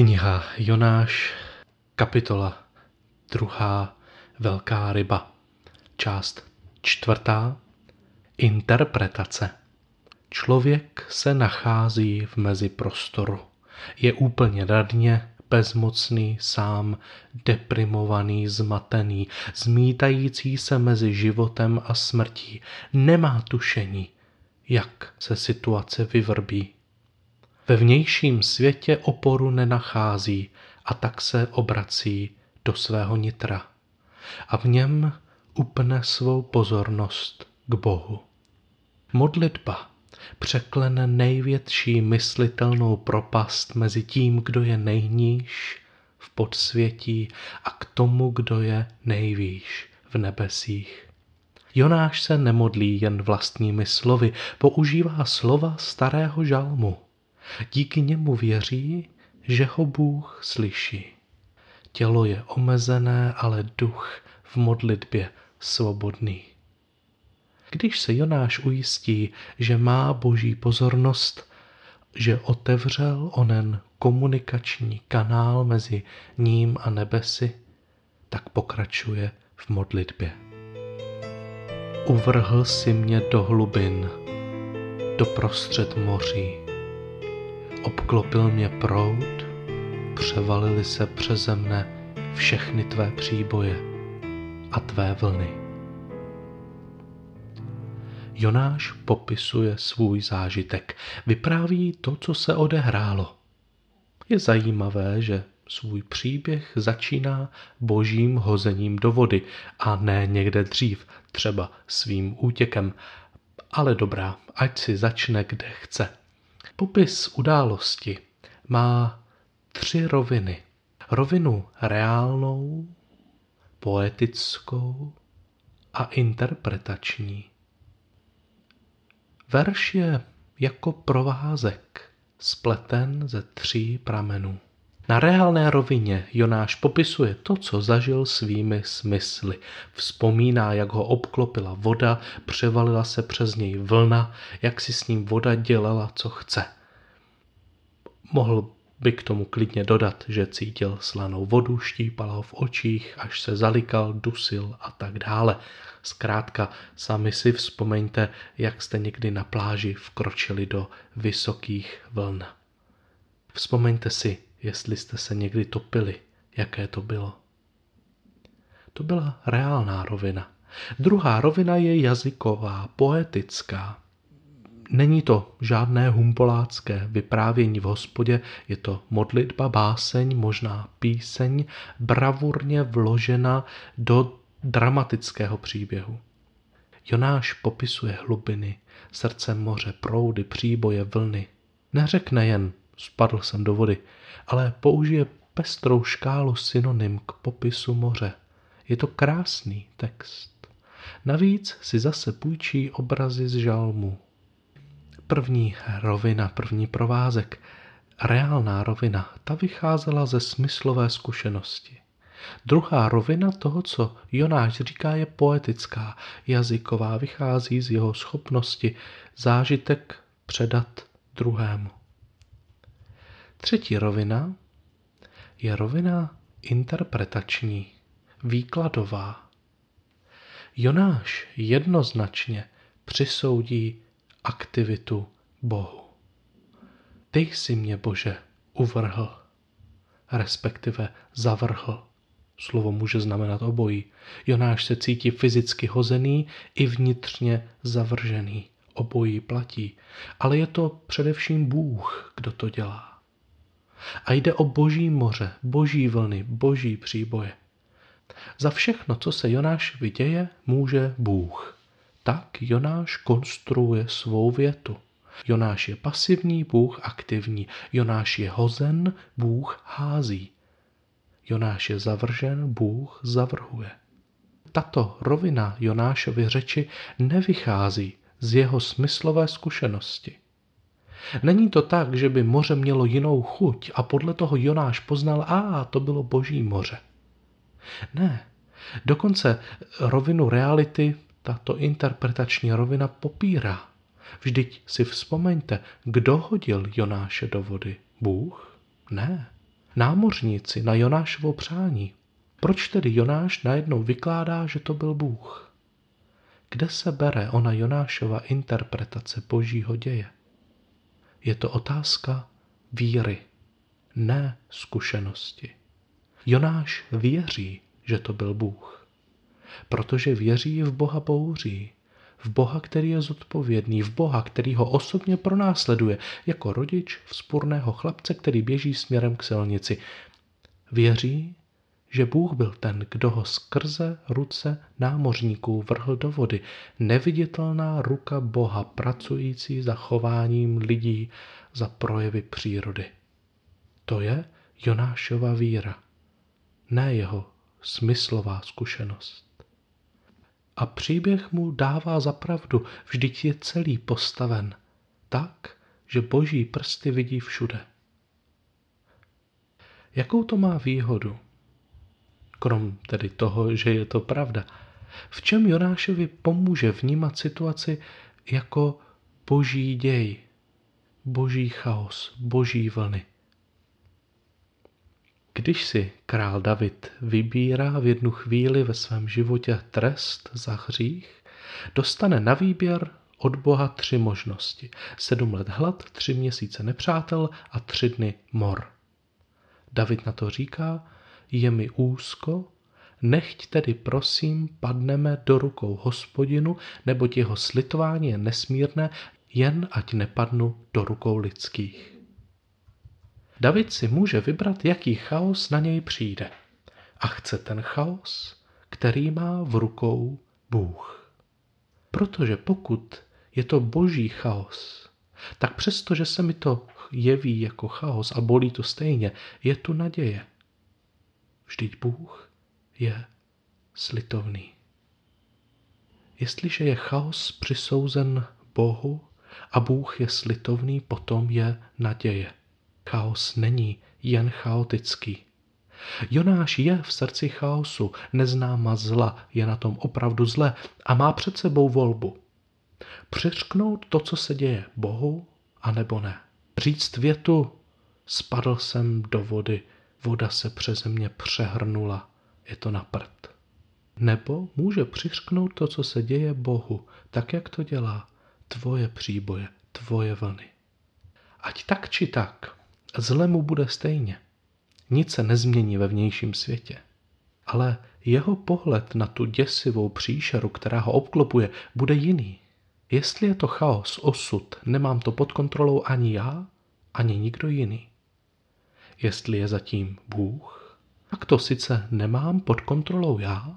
Kniha Jonáš, kapitola druhá, Velká ryba, část čtvrtá, interpretace. Člověk se nachází v meziprostoru. Je úplně na dně, bezmocný, sám, deprimovaný, zmatený, zmítající se mezi životem a smrtí. Nemá tušení, jak se situace vyvrbí. Ve vnějším světě oporu nenachází a tak se obrací do svého nitra. A v něm upne svou pozornost k Bohu. Modlitba překlene největší myslitelnou propast mezi tím, kdo je nejníž v podsvětí a k tomu, kdo je nejvýš v nebesích. Jonáš se nemodlí jen vlastními slovy, používá slova starého žalmu. Díky němu věří, že ho Bůh slyší. Tělo je omezené, ale duch v modlitbě svobodný. Když se Jonáš ujistí, že má boží pozornost, že otevřel onen komunikační kanál mezi ním a nebesy, tak pokračuje v modlitbě. Uvrhl si mě do hlubin, do prostřed moří. Obklopil mě proud, převalily se přeze mne všechny tvé příboje a tvé vlny. Jonáš popisuje svůj zážitek, vypráví to, co se odehrálo. Je zajímavé, že svůj příběh začíná božím hozením do vody a ne někde dřív, třeba svým útěkem. Ale dobrá, ať si začne kde chce. Popis události má tři roviny. Rovinu reálnou, poetickou a interpretační. Verš je jako provázek, spleten ze tří pramenů. Na reálné rovině Jonáš popisuje to, co zažil svými smysly. Vzpomíná, jak ho obklopila voda, převalila se přes něj vlna, jak si s ním voda dělala, co chce. Mohl by k tomu klidně dodat, že cítil slanou vodu, štípala ho v očích, až se zalikal, dusil a tak dále. Zkrátka, sami si vzpomeňte, jak jste někdy na pláži vkročili do vysokých vln. Vzpomeňte si, jestli jste se někdy topili, jaké to bylo. To byla reálná rovina. Druhá rovina je jazyková, poetická. Není to žádné humpolácké vyprávění v hospodě, je to modlitba, báseň, možná píseň, bravurně vložena do dramatického příběhu. Jonáš popisuje hlubiny, srdce moře, proudy, příboje, vlny. Neřekne jen spadl jsem do vody, ale použije pestrou škálu synonym k popisu moře. Je to krásný text. Navíc si zase půjčí obrazy z žalmu. První rovina, první provázek, reálná rovina, ta vycházela ze smyslové zkušenosti. Druhá rovina toho, co Jonáš říká, je poetická, jazyková, vychází z jeho schopnosti zážitek předat druhému. Třetí rovina je rovina interpretační, výkladová. Jonáš jednoznačně přisoudí aktivitu Bohu. Ty jsi mě, Bože, uvrhl, respektive zavrhl. Slovo může znamenat obojí. Jonáš se cítí fyzicky hozený i vnitřně zavržený. Obojí platí. Ale je to především Bůh, kdo to dělá. A jde o boží moře, boží vlny, boží příboje. Za všechno, co se Jonáš vyděje, může Bůh. Tak Jonáš konstruuje svou větu. Jonáš je pasivní, Bůh aktivní. Jonáš je hozen, Bůh hází. Jonáš je zavržen, Bůh zavrhuje. Tato rovina Jonášovy řeči nevychází z jeho smyslové zkušenosti. Není to tak, že by moře mělo jinou chuť a podle toho Jonáš poznal, a to bylo boží moře. Ne, dokonce rovinu reality tato interpretační rovina popírá. Vždyť si vzpomeňte, kdo hodil Jonáše do vody? Bůh? Ne. námořníci na Jonášovo přání. Proč tedy Jonáš najednou vykládá, že to byl Bůh? Kde se bere ona Jonášova interpretace božího děje? Je to otázka víry, ne zkušenosti. Jonáš věří, že to byl Bůh, protože věří v Boha bouří, v Boha, který je zodpovědný, v Boha, který ho osobně pronásleduje, jako rodič vzpurného chlapce, který běží směrem k silnici. Věří, že Bůh byl ten, kdo ho skrze ruce námořníků vrhl do vody, neviditelná ruka Boha pracující za chováním lidí, za projevy přírody. To je Jonášova víra, ne jeho smyslová zkušenost. A příběh mu dává za pravdu, vždyť je celý postaven tak, že boží prsty vidí všude. Jakou to má výhodu? Krom tedy toho, že je to pravda. V čem Jonášovi pomůže vnímat situaci jako boží děj, boží chaos, boží vlny? Když si král David vybírá v jednu chvíli ve svém životě trest za hřích, dostane na výběr od Boha tři možnosti. Sedm let hlad, tři měsíce nepřátel a tři dny mor. David na to říká, je mi úzko, nechť tedy prosím padneme do rukou hospodinu, neboť jeho slitování je nesmírné, jen ať nepadnu do rukou lidských. David si může vybrat, jaký chaos na něj přijde. A chce ten chaos, který má v rukou Bůh. Protože pokud je to boží chaos, tak přesto, že se mi to jeví jako chaos a bolí to stejně, je tu naděje. Vždyť Bůh je slitovný. Jestliže je chaos přisouzen Bohu a Bůh je slitovný, potom je naděje. Chaos není jen chaotický. Jonáš je v srdci chaosu, neznáma zla, je na tom opravdu zle a má před sebou volbu. Přiřknout to, co se děje Bohu, anebo ne. Říct větu, spadl jsem do vody, voda se přeze mě přehrnula, je to na prd. Nebo může přiřknout to, co se děje Bohu, tak, jak to dělá, tvoje příboje, tvoje vlny. Ať tak či tak, Zle mu bude stejně. Nic se nezmění ve vnějším světě. Ale jeho pohled na tu děsivou příšeru, která ho obklopuje, bude jiný. Jestli je to chaos, osud, nemám to pod kontrolou ani já, ani nikdo jiný. Jestli je zatím Bůh, tak to sice nemám pod kontrolou já,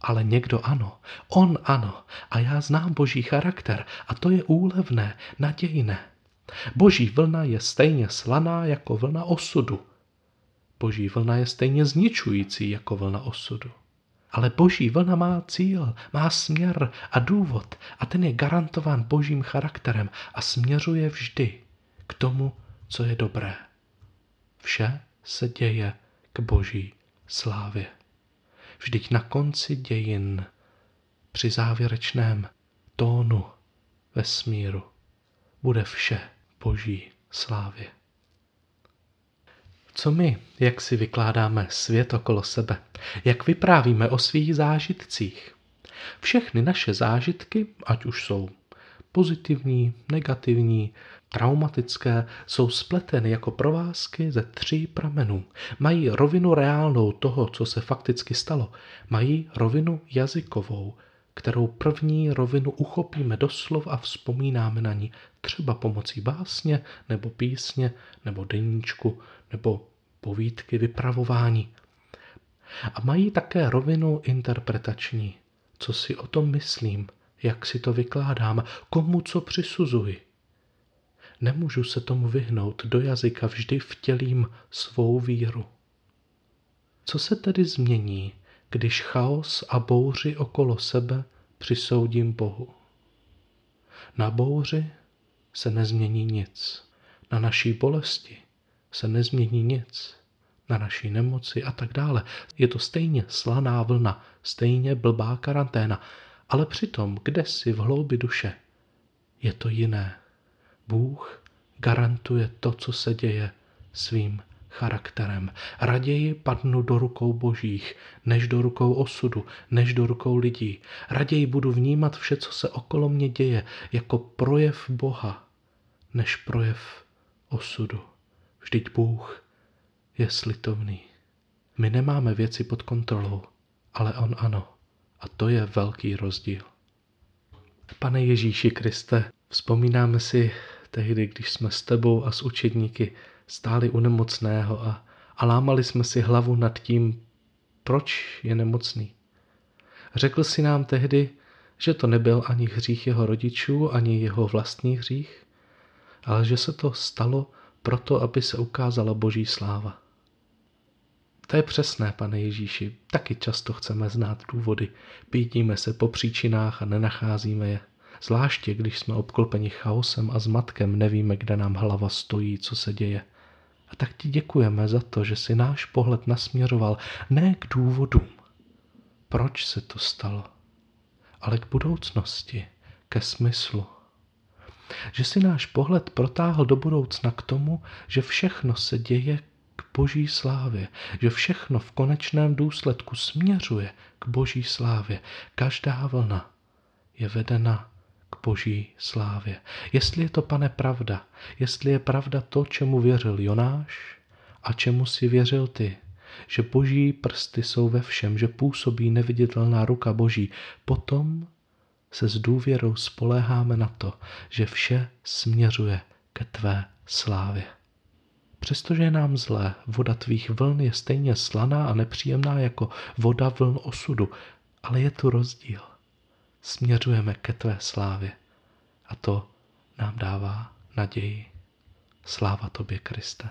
ale někdo ano, on ano, a já znám boží charakter a to je úlevné, nadějné. Boží vlna je stejně slaná jako vlna osudu. Boží vlna je stejně zničující jako vlna osudu. Ale boží vlna má cíl, má směr a důvod a ten je garantován božím charakterem a směřuje vždy k tomu, co je dobré. Vše se děje k boží slávě. Vždyť na konci dějin, při závěrečném tónu vesmíru, bude vše boží slávě. Co my, jak si vykládáme svět okolo sebe, jak vyprávíme o svých zážitcích? Všechny naše zážitky, ať už jsou pozitivní, negativní, traumatické, jsou spleteny jako provázky ze tří pramenů. Mají rovinu reálnou toho, co se fakticky stalo. Mají rovinu jazykovou, kterou první rovinu uchopíme doslov a vzpomínáme na ní třeba pomocí básně nebo písně nebo deníčku nebo povídky vypravování. A mají také rovinu interpretační. Co si o tom myslím, jak si to vykládám, komu co přisuzuji. Nemůžu se tomu vyhnout, do jazyka vždy vtělím svou víru. Co se tedy změní, když chaos a bouři okolo sebe přisoudím Bohu. Na bouři se nezmění nic, na naší bolesti se nezmění nic, na naší nemoci a tak dále. Je to stejně slaná vlna, stejně blbá karanténa, ale přitom, kde si v hloubi duše, je to jiné. Bůh garantuje to, co se děje svým charakterem. Raději padnu do rukou božích, než do rukou osudu, než do rukou lidí. Raději budu vnímat vše, co se okolo mě děje, jako projev Boha, než projev osudu. Vždyť Bůh je slitovný. My nemáme věci pod kontrolou, ale On ano. A to je velký rozdíl. Pane Ježíši Kriste, vzpomínáme si tehdy, když jsme s tebou a s učedníky stáli u nemocného a, a lámali jsme si hlavu nad tím, proč je nemocný. Řekl si nám tehdy, že to nebyl ani hřích jeho rodičů, ani jeho vlastní hřích, ale že se to stalo proto, aby se ukázala boží sláva. To je přesné, pane Ježíši. Taky často chceme znát důvody. Pítíme se po příčinách a nenacházíme je. Zvláště, když jsme obklopeni chaosem a zmatkem, nevíme, kde nám hlava stojí, co se děje. A tak ti děkujeme za to, že si náš pohled nasměroval ne k důvodům, proč se to stalo, ale k budoucnosti, ke smyslu. Že si náš pohled protáhl do budoucna k tomu, že všechno se děje k boží slávě, že všechno v konečném důsledku směřuje k boží slávě. Každá vlna je vedena boží slávě. Jestli je to, pane, pravda, jestli je pravda to, čemu věřil Jonáš a čemu si věřil ty, že boží prsty jsou ve všem, že působí neviditelná ruka boží, potom se s důvěrou spoléháme na to, že vše směřuje ke tvé slávě. Přestože je nám zlé, voda tvých vln je stejně slaná a nepříjemná jako voda vln osudu, ale je tu rozdíl. Směřujeme ke tvé slávě a to nám dává naději. Sláva tobě, Kriste.